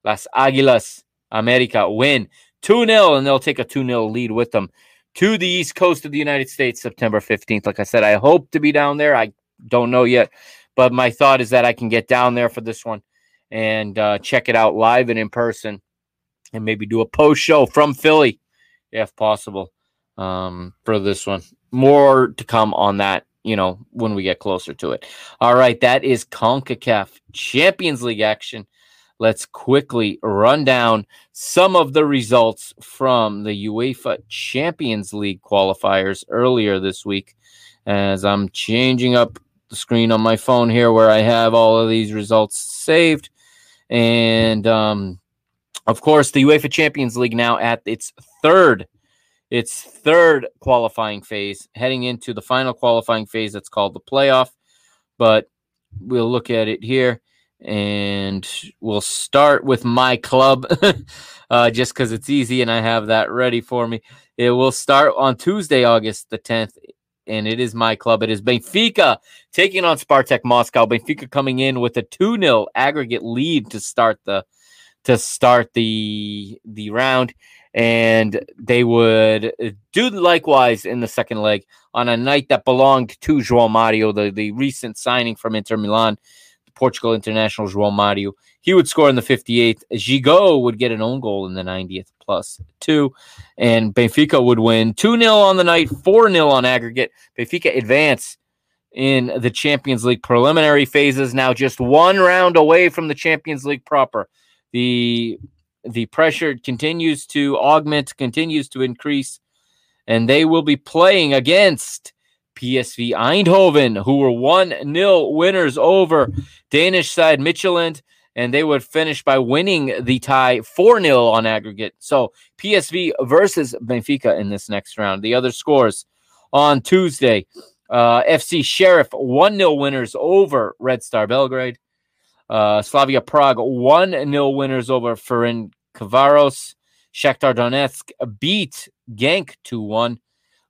Speaker 1: Las Aguilas America win 2 0, and they'll take a 2 0 lead with them to the east coast of the United States September 15th. Like I said, I hope to be down there. I don't know yet, but my thought is that I can get down there for this one and uh, check it out live and in person and maybe do a post show from Philly if possible um, for this one. More to come on that, you know, when we get closer to it. All right, that is CONCACAF Champions League action let's quickly run down some of the results from the UEFA Champions League qualifiers earlier this week. As I'm changing up the screen on my phone here where I have all of these results saved. And um, of course, the UEFA Champions League now at its third its third qualifying phase, heading into the final qualifying phase that's called the playoff. But we'll look at it here and we'll start with my club uh, just because it's easy and I have that ready for me. It will start on Tuesday, August the 10th, and it is my club. It is Benfica taking on Spartak Moscow. Benfica coming in with a 2 0 aggregate lead to start the to start the the round and they would do likewise in the second leg on a night that belonged to João Mario, the, the recent signing from Inter Milan. Portugal international João Mario. He would score in the 58th. Gigot would get an own goal in the 90th plus two. And Benfica would win 2 0 on the night, 4 0 on aggregate. Benfica advance in the Champions League preliminary phases, now just one round away from the Champions League proper. The the pressure continues to augment, continues to increase, and they will be playing against PSV Eindhoven, who were 1 0 winners over Danish side Midtjylland, and they would finish by winning the tie 4 0 on aggregate. So PSV versus Benfica in this next round. The other scores on Tuesday uh, FC Sheriff 1 0 winners over Red Star Belgrade. Uh, Slavia Prague 1 0 winners over Ferenc Kavaros. Shakhtar Donetsk beat Genk 2 1.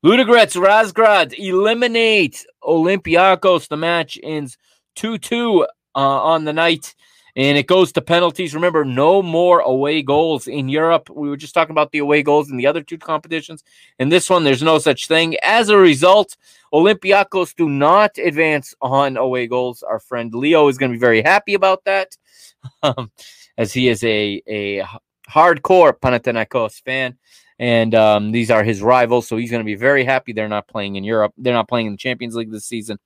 Speaker 1: Ludogorets Razgrad eliminate Olympiacos. The match ends 2 2 uh, on the night, and it goes to penalties. Remember, no more away goals in Europe. We were just talking about the away goals in the other two competitions. In this one, there's no such thing. As a result, Olympiacos do not advance on away goals. Our friend Leo is going to be very happy about that, um, as he is a, a hardcore Panathinaikos fan and um, these are his rivals. So he's going to be very happy they're not playing in Europe. They're not playing in the Champions League this season.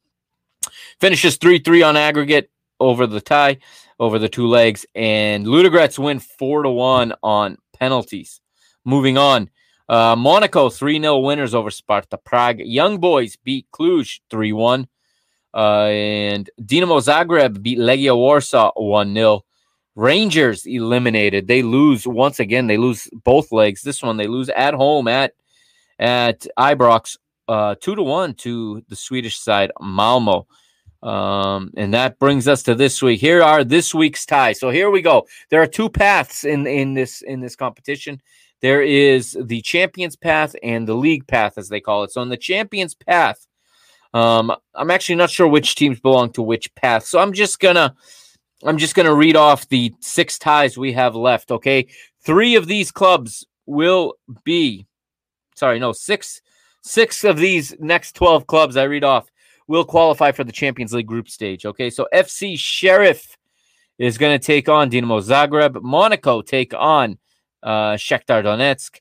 Speaker 1: Finishes 3 3 on aggregate over the tie, over the two legs. And Ludogorets win 4 to 1 on penalties. Moving on. Uh, Monaco 3 0 winners over Sparta Prague. Young Boys beat Cluj 3 1. Uh, and Dinamo Zagreb beat Legia Warsaw 1 0. Rangers eliminated. They lose once again. They lose both legs. This one they lose at home at at Ibrox, uh, two to one to the Swedish side Malmo. Um, and that brings us to this week. Here are this week's ties. So here we go. There are two paths in in this in this competition. There is the champions path and the league path, as they call it. So in the champions path, um, I'm actually not sure which teams belong to which path. So I'm just gonna I'm just gonna read off the six ties we have left. Okay, three of these clubs will be sorry, no, six six of these next 12 clubs I read off will qualify for the Champions League group stage. Okay, so FC Sheriff is going to take on Dinamo Zagreb. Monaco take on uh, Shakhtar Donetsk.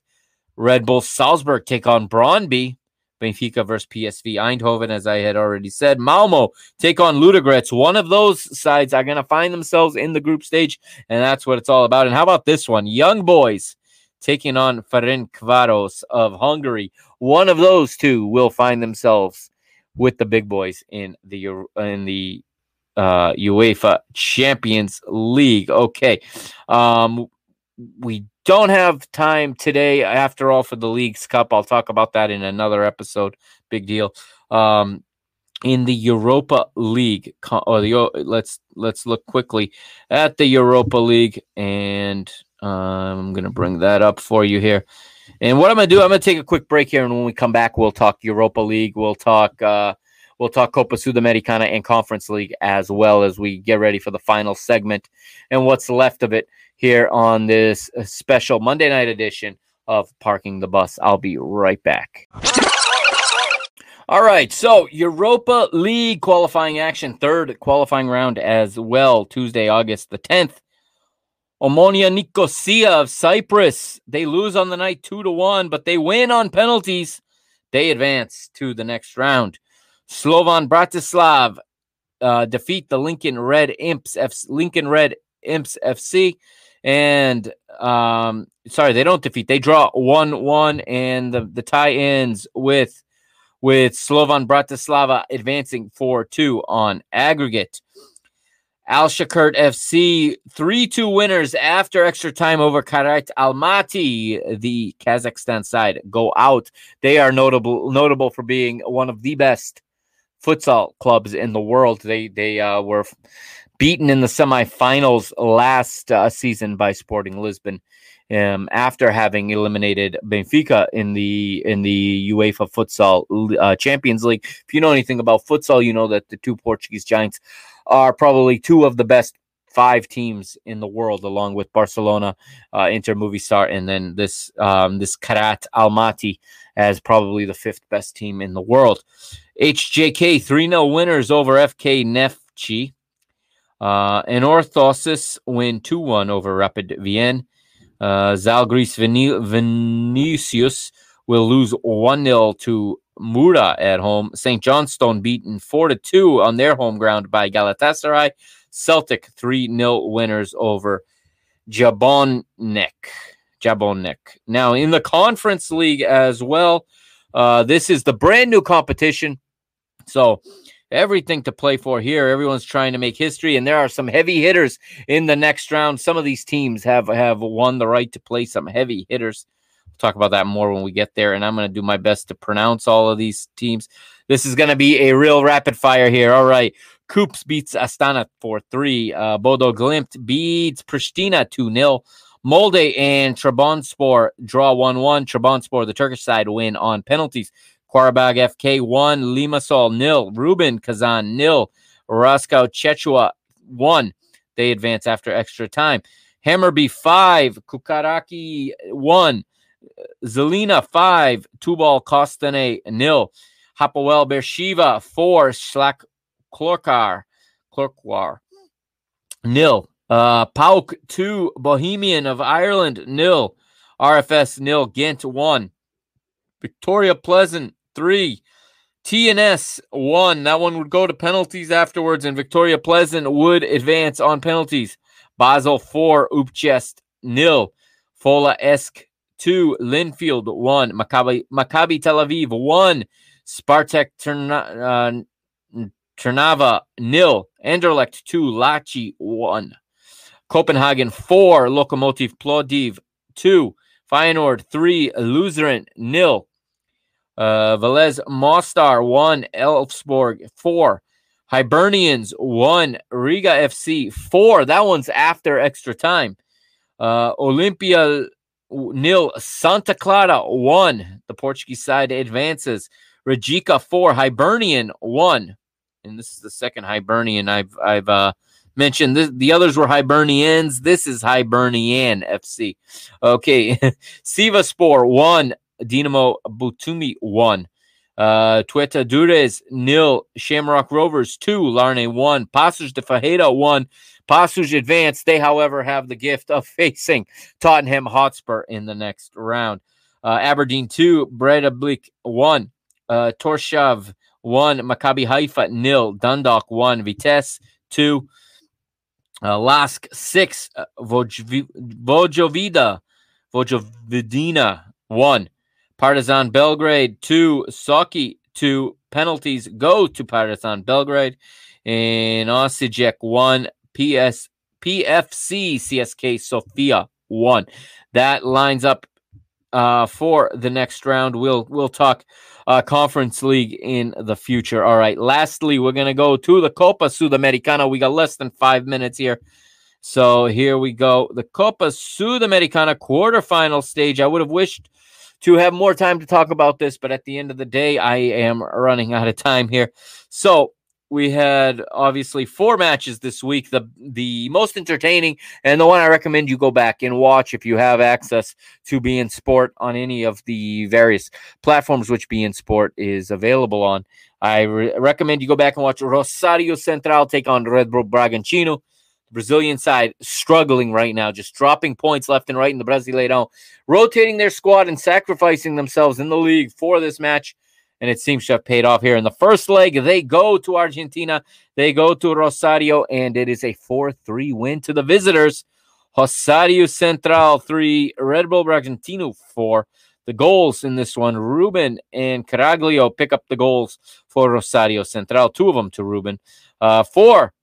Speaker 1: Red Bull Salzburg take on Brøndby. Benfica versus PSV Eindhoven, as I had already said. Malmo take on Ludogorets. One of those sides are going to find themselves in the group stage, and that's what it's all about. And how about this one? Young Boys taking on Ferencváros of Hungary. One of those two will find themselves with the big boys in the in the uh, UEFA Champions League. Okay, um, we don't have time today. After all, for the Leagues Cup, I'll talk about that in another episode. Big deal. Um, in the Europa League, or the let's let's look quickly at the Europa League, and um, I'm gonna bring that up for you here. And what I'm gonna do, I'm gonna take a quick break here, and when we come back, we'll talk Europa League. We'll talk. Uh, we'll talk Copa Sudamericana and Conference League as well as we get ready for the final segment and what's left of it here on this uh, special Monday night edition of Parking the Bus. I'll be right back. All right, so Europa League qualifying action, third qualifying round as well, Tuesday, August the 10th. Omonia Nicosia of Cyprus. They lose on the night two to one, but they win on penalties. They advance to the next round. Slovan Bratislav uh, defeat the Lincoln Red Imps F- Lincoln Red Imps FC, and um, sorry, they don't defeat. They draw one one, and the the tie ends with with Slovan Bratislava advancing four two on aggregate. Alashkert FC 3 2 winners after extra time over Kairat Almaty. The Kazakhstan side go out. They are notable notable for being one of the best futsal clubs in the world. They they uh, were beaten in the semifinals last uh, season by Sporting Lisbon. Um, after having eliminated Benfica in the in the UEFA Futsal uh, Champions League, if you know anything about futsal, you know that the two Portuguese giants are probably two of the best five teams in the world, along with Barcelona, uh, Inter Movistar, and then this um, this Kairat Almaty as probably the fifth best team in the world. HJK 3 0 winners over FK Neftchi. Uh, and Orthosis win 2 1 over Rapid Vienna. Uh, Zalgiris Vilnius will lose 1 0 to Mura at home. St. Johnstone beaten 4 2 on their home ground by Galatasaray. Celtic 3 0 winners over Jablonec. Jablonec. Now, in the Conference League as well, uh, this is the brand new competition. So, everything to play for here. Everyone's trying to make history, and there are some heavy hitters in the next round. Some of these teams have have won the right to play some heavy hitters. We'll talk about that more when we get there, and I'm going to do my best to pronounce all of these teams. This is going to be a real rapid fire here. All right. KuPS beats Astana for three. Uh, Bodo Glimt beats Pristina 2 0. Molde and Trabzonspor draw 1 1. Trabzonspor, the Turkish side, win on penalties. Qarabağ FK 1, Limassol nil, Rubin Kazan nil, Raków Częstochowa 1. They advance after extra time. Hammarby 5, Čukarički 1, Zelina 5, Tobol Kostanay nil, Hapoel Beersheva 4, Shlak Klorkar, Klorkwar nil. Uh, PAOK 2, Bohemian of Ireland nil, RFS nil, Ghent 1, Victoria Pleasant three. TNS one. That one would go to penalties afterwards, and Victoria Pleasant would advance on penalties. Basel four. Utrecht nil. Fola Esch two. Linfield one. Maccabi Maccabi Tel Aviv one. Spartak Trnava uh, nil. Anderlecht two. Laçi one. Copenhagen four. Lokomotiv Plovdiv two. Feyenoord three. Luzern nil. Uh, Velez Mostar one, Elfsborg four, Hibernians one, Riga FC four. That one's after extra time. Uh, Olympia nil, Santa Clara one. The Portuguese side advances. Rijeka four, Hibernian one, and this is the second Hibernian I've I've uh, mentioned. This, the others were Hibernians. This is Hibernian FC. Okay, Sivasspor one, Dinamo Batumi one. Uh, Teuta Dures nil, Shamrock Rovers two, Larne one, Paços de Ferreira one. Paços advance. They, however, have the gift of facing Tottenham Hotspur in the next round. Uh, Aberdeen two, Breidablik one, uh, Torshav one, Maccabi Haifa nil, Dundalk one, Vitesse two, uh, Lask six, uh, Vojovida, Vojovidina one, Partizan Belgrade two, Sochi two. Penalties go to Partizan Belgrade. And Osijek one, PS PFC CSK Sofia one. That lines up uh, for the next round. We'll we'll talk uh, Conference League in the future. All right. Lastly, we're gonna go to the Copa Sudamericana. We got less than five minutes here. So here we go. The Copa Sudamericana quarterfinal stage. I would have wished to have more time to talk about this, but at the end of the day, I am running out of time here. So we had obviously four matches this week. The the most entertaining and the one I recommend you go back and watch if you have access to beIN Sport on any of the various platforms which beIN Sport is available on. I re- recommend you go back and watch Rosario Central take on Red Bull Bragantino. The Brazilian side struggling right now, just dropping points left and right in the Brasileirão, rotating their squad and sacrificing themselves in the league for this match and it seems to have paid off here in the first leg. They go to Argentina, they go to Rosario, and it is a 4 3 win to the visitors. Rosario Central 3, Red Bull Bragantino 4. The goals in this one, Ruben and Caraglio pick up the goals for Rosario Central, two of them to Ruben. Uh, four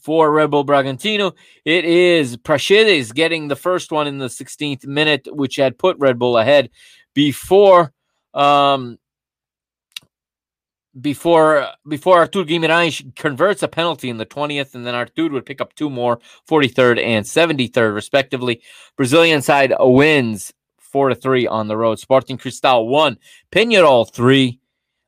Speaker 1: for Red Bull Bragantino. It is Praxedes getting the first one in the 16th minute, which had put Red Bull ahead before um, before before Artur Guimarães converts a penalty in the 20th, and then Artur would pick up two more, 43rd and 73rd, respectively. Brazilian side wins four to three on the road. Sporting Cristal one, Peñarol three.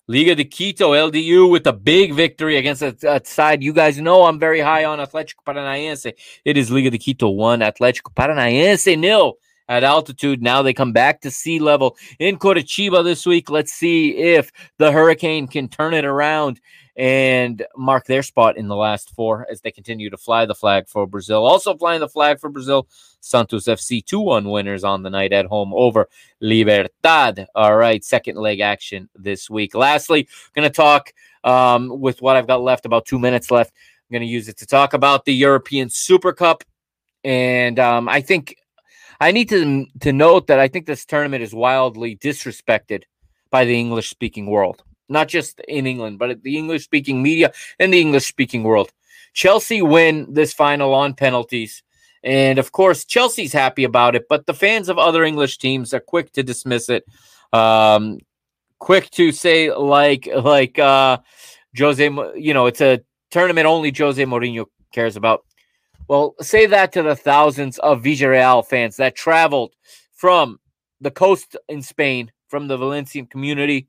Speaker 1: Liga de Quito LDU with a big victory against a, a, side you guys know I'm very high on Atlético Paranaense. It is Liga de Quito one, Atlético Paranaense nil at altitude. Now they come back to sea level in Curitiba this week. Let's see if the Hurricane can turn it around and mark their spot in the last four as they continue to fly the flag for Brazil. Also flying the flag for Brazil, Santos FC 2 1 winners on the night at home over Libertad. All right, second leg action this week. Lastly, going to talk um, with what I've got left, about two minutes left. I'm going to use it to talk about the European Super Cup. And um, I think I need to to note that I think this tournament is wildly disrespected by the English speaking world, not just in England, but the English speaking media and the English speaking world. Chelsea win this final on penalties. And of course, Chelsea's happy about it, but the fans of other English teams are quick to dismiss it. Um, quick to say like like uh Jose, you know, it's a tournament only Jose Mourinho cares about. Well, say that to the thousands of Villarreal fans that traveled from the coast in Spain, from the Valencian community,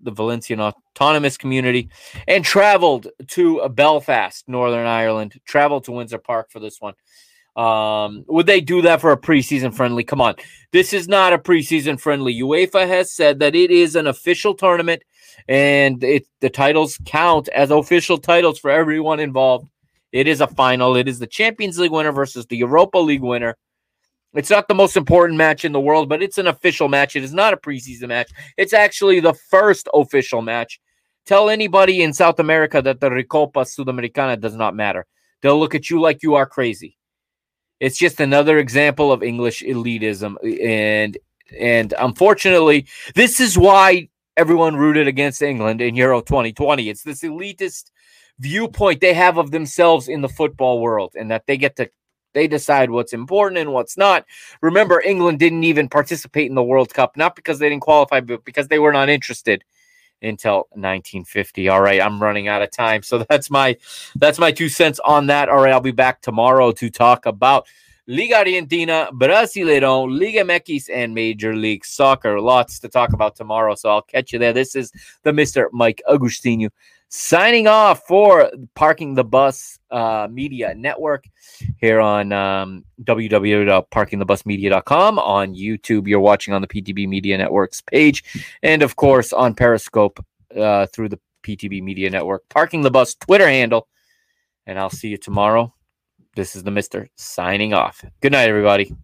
Speaker 1: the Valencian autonomous community, and traveled to Belfast, Northern Ireland, traveled to Windsor Park for this one. Um, would they do that for a preseason friendly? Come on. This is not a preseason friendly. UEFA has said that it is an official tournament and it, the titles count as official titles for everyone involved. It is a final. It is the Champions League winner versus the Europa League winner. It's not the most important match in the world, but it's an official match. It is not a preseason match. It's actually the first official match. Tell anybody in South America that the Recopa Sudamericana does not matter. They'll look at you like you are crazy. It's just another example of English elitism. And and unfortunately, this is why everyone rooted against England in Euro 2020. It's this elitist viewpoint they have of themselves in the football world and that they get to they decide what's important and what's not. Remember, England didn't even participate in the World Cup, not because they didn't qualify, but because they were not interested. until 1950. All right, I'm running out of time, so that's my that's my two cents on that. All right, I'll be back tomorrow to talk about Liga Argentina, Brasileirão, Liga MX, and Major League Soccer. Lots to talk about tomorrow, so I'll catch you there. This is the Mr. Mike Agostinho signing off for Parking the Bus uh, Media Network here on um, www.parkingthebusmedia.com. On YouTube, you're watching on the PTB Media Network's page, and of course on Periscope uh, through the PTB Media Network. Parking the Bus Twitter handle. And I'll see you tomorrow. This is the Mister signing off. Good night, everybody.